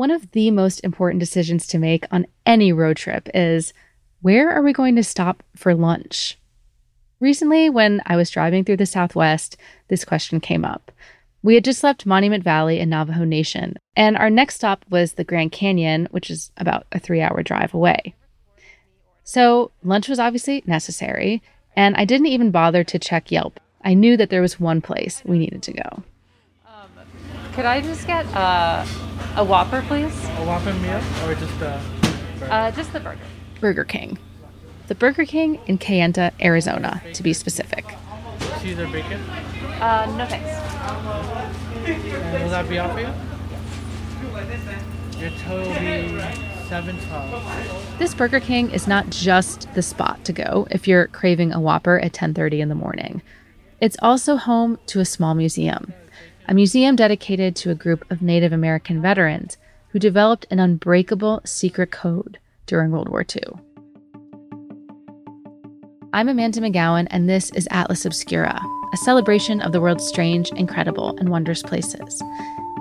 One of the most important decisions to make on any road trip is where are we going to stop for lunch? Recently, when I was driving through the Southwest, this question came up. We had just left Monument Valley in Navajo Nation, and our next stop was the Grand Canyon, which is about a three hour drive away. So, lunch was obviously necessary, and I didn't even bother to check Yelp. I knew that there was one place we needed to go. Um, could I just get uh, a Whopper, please? A Whopper meal or just a burger? Uh, just the burger. Burger King. The Burger King in Kayenta, Arizona, to be specific. Cheese or bacon? Uh, no thanks. And will that be all for you? Your total will be seven twelve. This Burger King is not just the spot to go if you're craving a Whopper at 10:30 in the morning. It's also home to a small museum, a museum dedicated to a group of Native American veterans who developed an unbreakable secret code during World War II. I'm Amanda McGowan, and this is Atlas Obscura, a celebration of the world's strange, incredible, and wondrous places.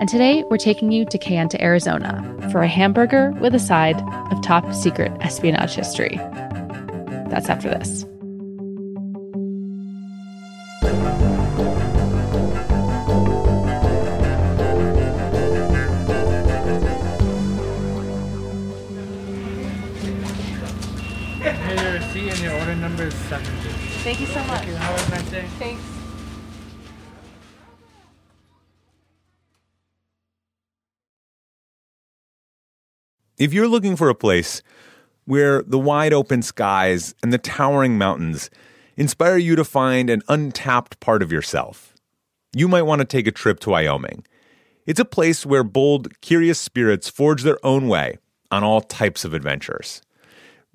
And today we're taking you to Kayenta, Arizona for a hamburger with a side of top secret espionage history. That's after this. Is seven. Thank you so much. Thank you. Have a nice day. Thanks. If you're looking for a place where the wide open skies and the towering mountains inspire you to find an untapped part of yourself, you might want to take a trip to Wyoming. It's a place where bold, curious spirits forge their own way on all types of adventures.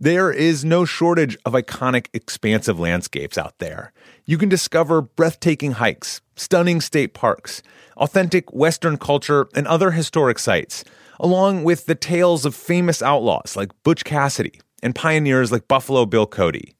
There is no shortage of iconic, expansive landscapes out there. You can discover breathtaking hikes, stunning state parks, authentic Western culture, and other historic sites, along with the tales of famous outlaws like Butch Cassidy and pioneers like Buffalo Bill Cody.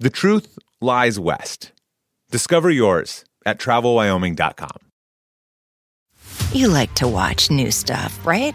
The truth lies west. Discover yours at travelwyoming.com. You like to watch new stuff, right?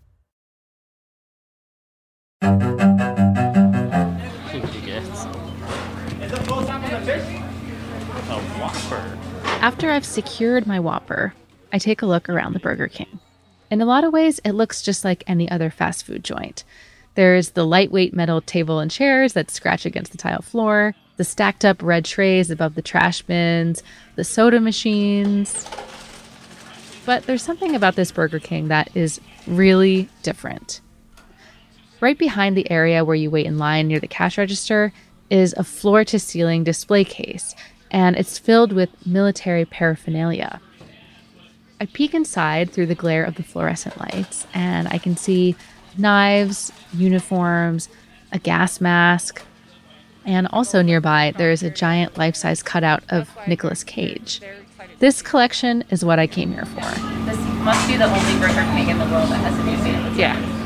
After I've secured my Whopper, I take a look around the Burger King. In a lot of ways, it looks just like any other fast food joint. There's the lightweight metal table and chairs that scratch against the tile floor, the stacked up red trays above the trash bins, the soda machines. But there's something about this Burger King that is really different. Right behind the area where you wait in line near the cash register is a floor to ceiling display case, and it's filled with military paraphernalia. I peek inside through the glare of the fluorescent lights, and I can see knives, uniforms, a gas mask, and also nearby there is a giant life size cutout of Nicolas Cage. This collection is what I came here for. This must be the only Burger King in the world that has a museum. Yeah.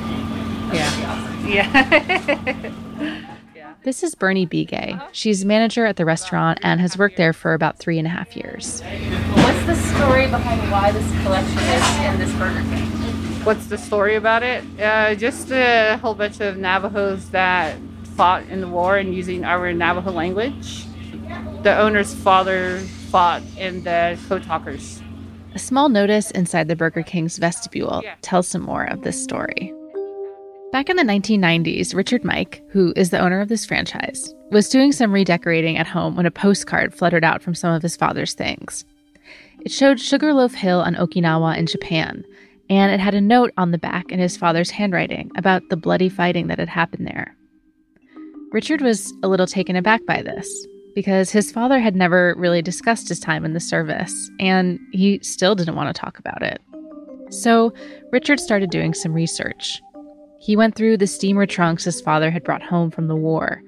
Yeah. This is Bernie Bigay. She's manager at the restaurant and has worked there for about three and a half years. What's the story behind why this collection is in this Burger King? What's the story about it? Uh, just a whole bunch of Navajos that fought in the war and using our Navajo language. The owner's father fought in the code talkers. A small notice inside the Burger King's vestibule tells some more of this story. Back in the 1990s, Richard Mike, who is the owner of this franchise, was doing some redecorating at home when a postcard fluttered out from some of his father's things. It showed Sugarloaf Hill on Okinawa in Japan, and it had a note on the back in his father's handwriting about the bloody fighting that had happened there. Richard was a little taken aback by this because his father had never really discussed his time in the service, and he still didn't want to talk about it. So, Richard started doing some research. He went through the steamer trunks his father had brought home from the war,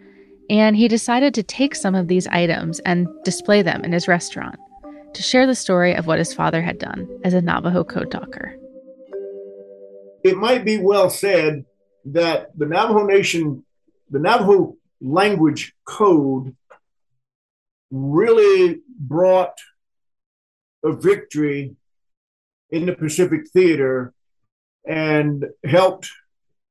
and he decided to take some of these items and display them in his restaurant to share the story of what his father had done as a Navajo code talker. It might be well said that the Navajo Nation, the Navajo language code really brought a victory in the Pacific Theater and helped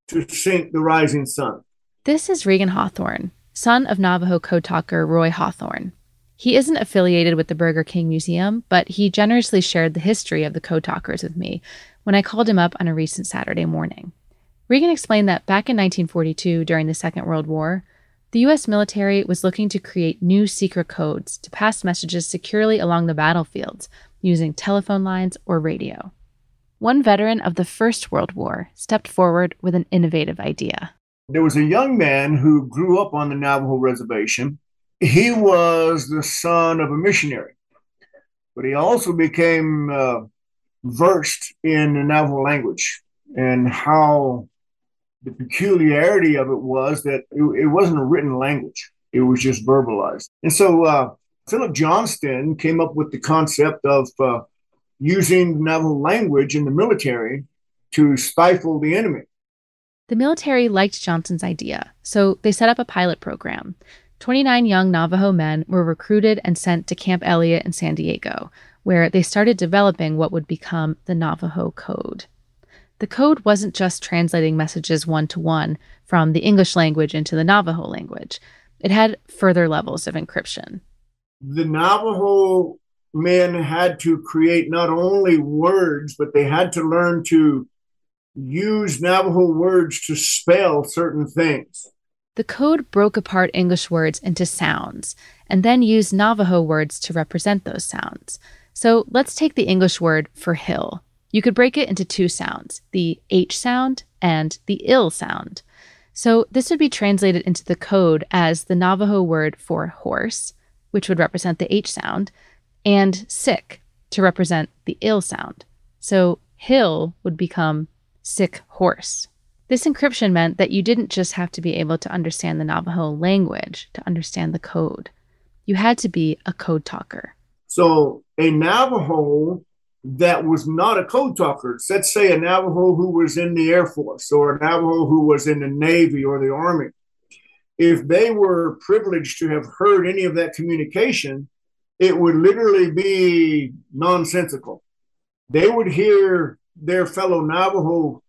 to sink the rising sun. This is Regan Hawthorne, son of Navajo code talker Roy Hawthorne. He isn't affiliated with the Burger King Museum, but he generously shared the history of the code talkers with me when I called him up on a recent Saturday morning. Regan explained that back in 1942, during the Second World War, the U.S. military was looking to create new secret codes to pass messages securely along the battlefields using telephone lines or radio. One veteran of the First World War stepped forward with an innovative idea. There was a young man who grew up on the Navajo reservation. He was the son of a missionary, but he also became uh, versed in the Navajo language and how the peculiarity of it was that it, it wasn't a written language, it was just verbalized. And so uh, Philip Johnston came up with the concept of uh, using Navajo language in the military to stifle the enemy. The military liked Johnston's idea, so they set up a pilot program. 29 young Navajo men were recruited and sent to Camp Elliott in San Diego, where they started developing what would become the Navajo Code. The code wasn't just translating messages one to one from the English language into the Navajo language, it had further levels of encryption. The Navajo men had to create not only words, but they had to learn to use Navajo words to spell certain things. The code broke apart English words into sounds and then used Navajo words to represent those sounds. So let's take the English word for hill. You could break it into two sounds the H sound and the ill sound. So this would be translated into the code as the Navajo word for horse, which would represent the H sound, and sick to represent the ill sound. So hill would become sick horse. This encryption meant that you didn't just have to be able to understand the Navajo language to understand the code. You had to be a code talker. So a Navajo that was not a code talker, let's say a Navajo who was in the Air Force or a Navajo who was in the Navy or the Army, if they were privileged to have heard any of that communication, it would literally be nonsensical. They would hear their fellow Navajo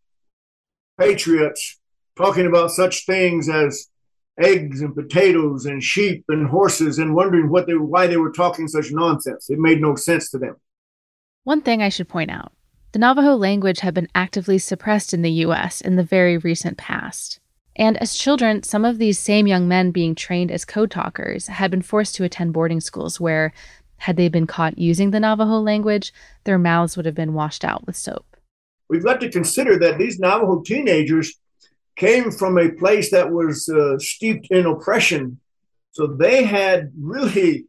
patriots talking about such things as eggs and potatoes and sheep and horses and wondering what they why they were talking such nonsense. It made no sense to them. One thing I should point out the Navajo language had been actively suppressed in the US in the very recent past. And as children, some of these same young men being trained as code talkers had been forced to attend boarding schools where, had they been caught using the Navajo language, their mouths would have been washed out with soap. We've got to consider that these Navajo teenagers came from a place that was uh, steeped in oppression. So they had really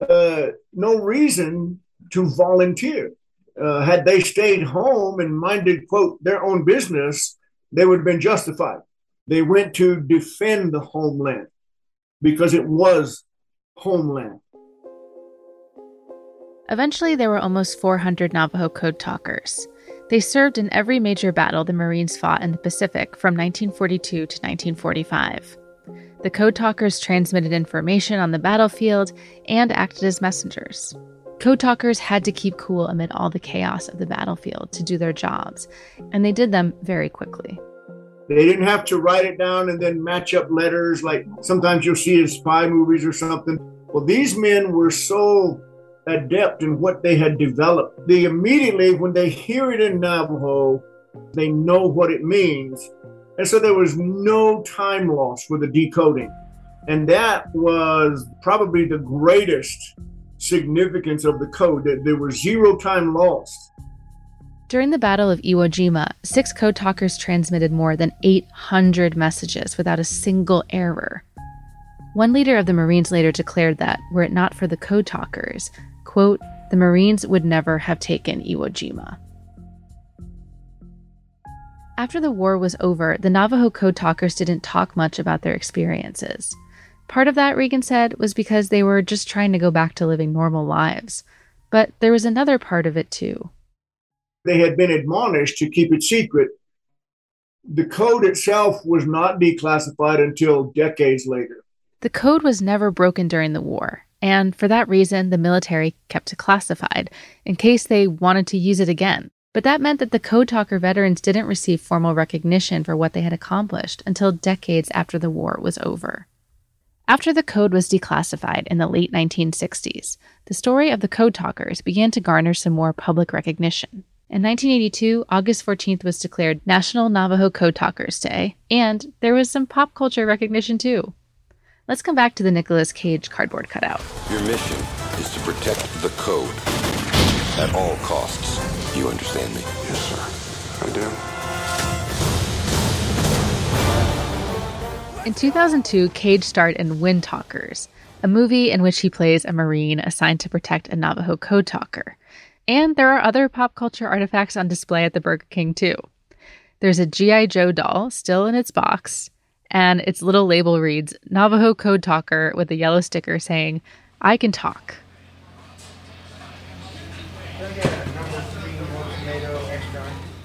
uh, no reason to volunteer. Uh, had they stayed home and minded, quote, their own business, they would have been justified. They went to defend the homeland because it was homeland. Eventually, there were almost 400 Navajo code talkers. They served in every major battle the Marines fought in the Pacific from 1942 to 1945. The code talkers transmitted information on the battlefield and acted as messengers. Code talkers had to keep cool amid all the chaos of the battlefield to do their jobs, and they did them very quickly. They didn't have to write it down and then match up letters like sometimes you'll see in spy movies or something. Well, these men were so adept in what they had developed. They immediately, when they hear it in Navajo, they know what it means. And so there was no time loss for the decoding. And that was probably the greatest significance of the code, that there was zero time lost. During the Battle of Iwo Jima, six code talkers transmitted more than 800 messages without a single error. One leader of the Marines later declared that, were it not for the code talkers, quote, the Marines would never have taken Iwo Jima. After the war was over, the Navajo code talkers didn't talk much about their experiences. Part of that, Regan said, was because they were just trying to go back to living normal lives. But there was another part of it too. They had been admonished to keep it secret. The code itself was not declassified until decades later. The code was never broken during the war, and for that reason, the military kept it classified in case they wanted to use it again. But that meant that the Code Talker veterans didn't receive formal recognition for what they had accomplished until decades after the war was over. After the code was declassified in the late 1960s, the story of the Code Talkers began to garner some more public recognition. In 1982, August 14th was declared National Navajo Code Talkers Day, and there was some pop culture recognition too. Let's come back to the Nicolas Cage cardboard cutout. Your mission is to protect the code at all costs. You understand me? Yes, sir. I do. In 2002, Cage starred in Windtalkers, a movie in which he plays a Marine assigned to protect a Navajo code talker. And there are other pop culture artifacts on display at the Burger King, too. There's a G.I. Joe doll still in its box, and its little label reads Navajo Code Talker with a yellow sticker saying, I can talk.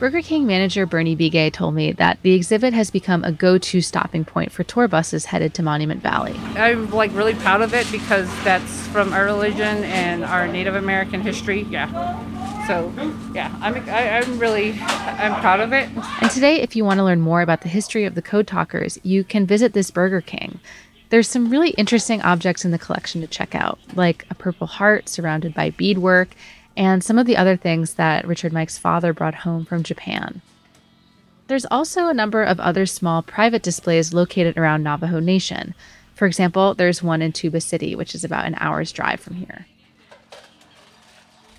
Burger King manager Bernie Bigay told me that the exhibit has become a go-to stopping point for tour buses headed to Monument Valley. I'm like really proud of it because that's from our religion and our Native American history. Yeah. So, yeah, I'm I, am i am really I'm proud of it. And today, if you want to learn more about the history of the Code Talkers, you can visit this Burger King. There's some really interesting objects in the collection to check out, like a purple heart surrounded by beadwork and some of the other things that Richard Mike's father brought home from Japan. There's also a number of other small private displays located around Navajo Nation. For example, there's one in Tuba City, which is about an hour's drive from here.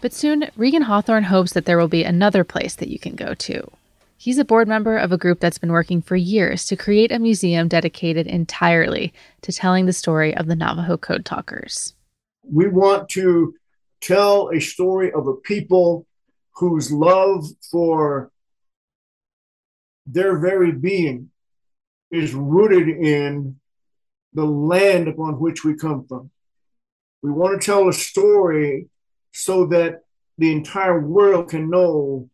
But soon, Regan Hawthorne hopes that there will be another place that you can go to. He's a board member of a group that's been working for years to create a museum dedicated entirely to telling the story of the Navajo Code Talkers. We want to tell a story of a people whose love for their very being is rooted in the land upon which we come from. We want to tell a story so that the entire world can know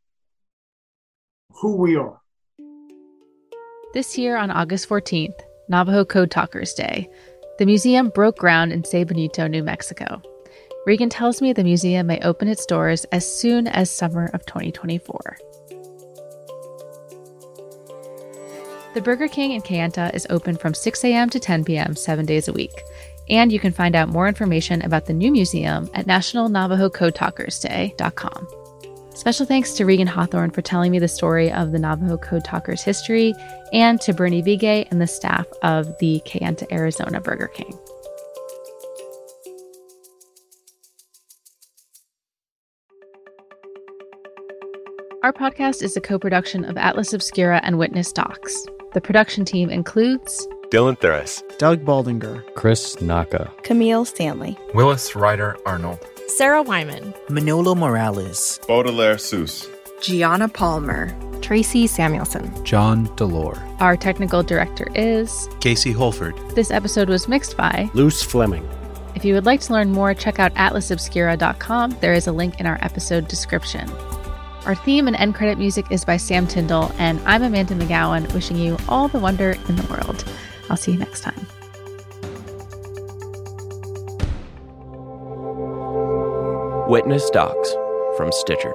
who we are. This year on August 14th, Navajo Code Talkers Day, the museum broke ground in Tse Bonito, New Mexico. Regan tells me the museum may open its doors as soon as summer of 2024. The Burger King in Kayenta is open from 6 a.m. to 10 p.m. seven days a week. And you can find out more information about the new museum at nationalnavajocodetalkersday.com. Special thanks to Regan Hawthorne for telling me the story of the Navajo Code Talkers history, and to Bernie Bigay and the staff of the Kayenta, Arizona Burger King. Our podcast is a co production of Atlas Obscura and Witness Docs. The production team includes Dylan Thuras, Doug Baldinger, Chris Naka, Camille Stanley, Willis Ryder Arnold, Sarah Wyman, Manolo Morales, Baudelaire Seuss, Gianna Palmer, Tracy Samuelson, John Delore. Our technical director is Casey Holford. This episode was mixed by Luce Fleming. If you would like to learn more, check out atlasobscura.com. There is a link in our episode description. Our theme and end credit music is by Sam Tyndall, and I'm Amanda McGowan, wishing you all the wonder in the world. I'll see you next time. Witness Docs from Stitcher.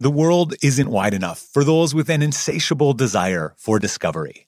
The world isn't wide enough for those with an insatiable desire for discovery.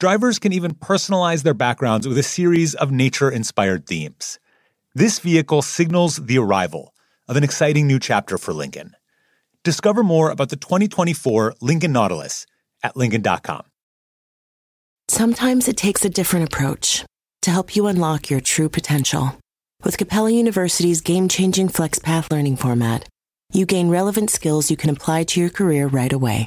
Drivers can even personalize their backgrounds with a series of nature inspired themes. This vehicle signals the arrival of an exciting new chapter for Lincoln. Discover more about the 2024 Lincoln Nautilus at Lincoln.com. Sometimes it takes a different approach to help you unlock your true potential. With Capella University's game changing FlexPath learning format, you gain relevant skills you can apply to your career right away.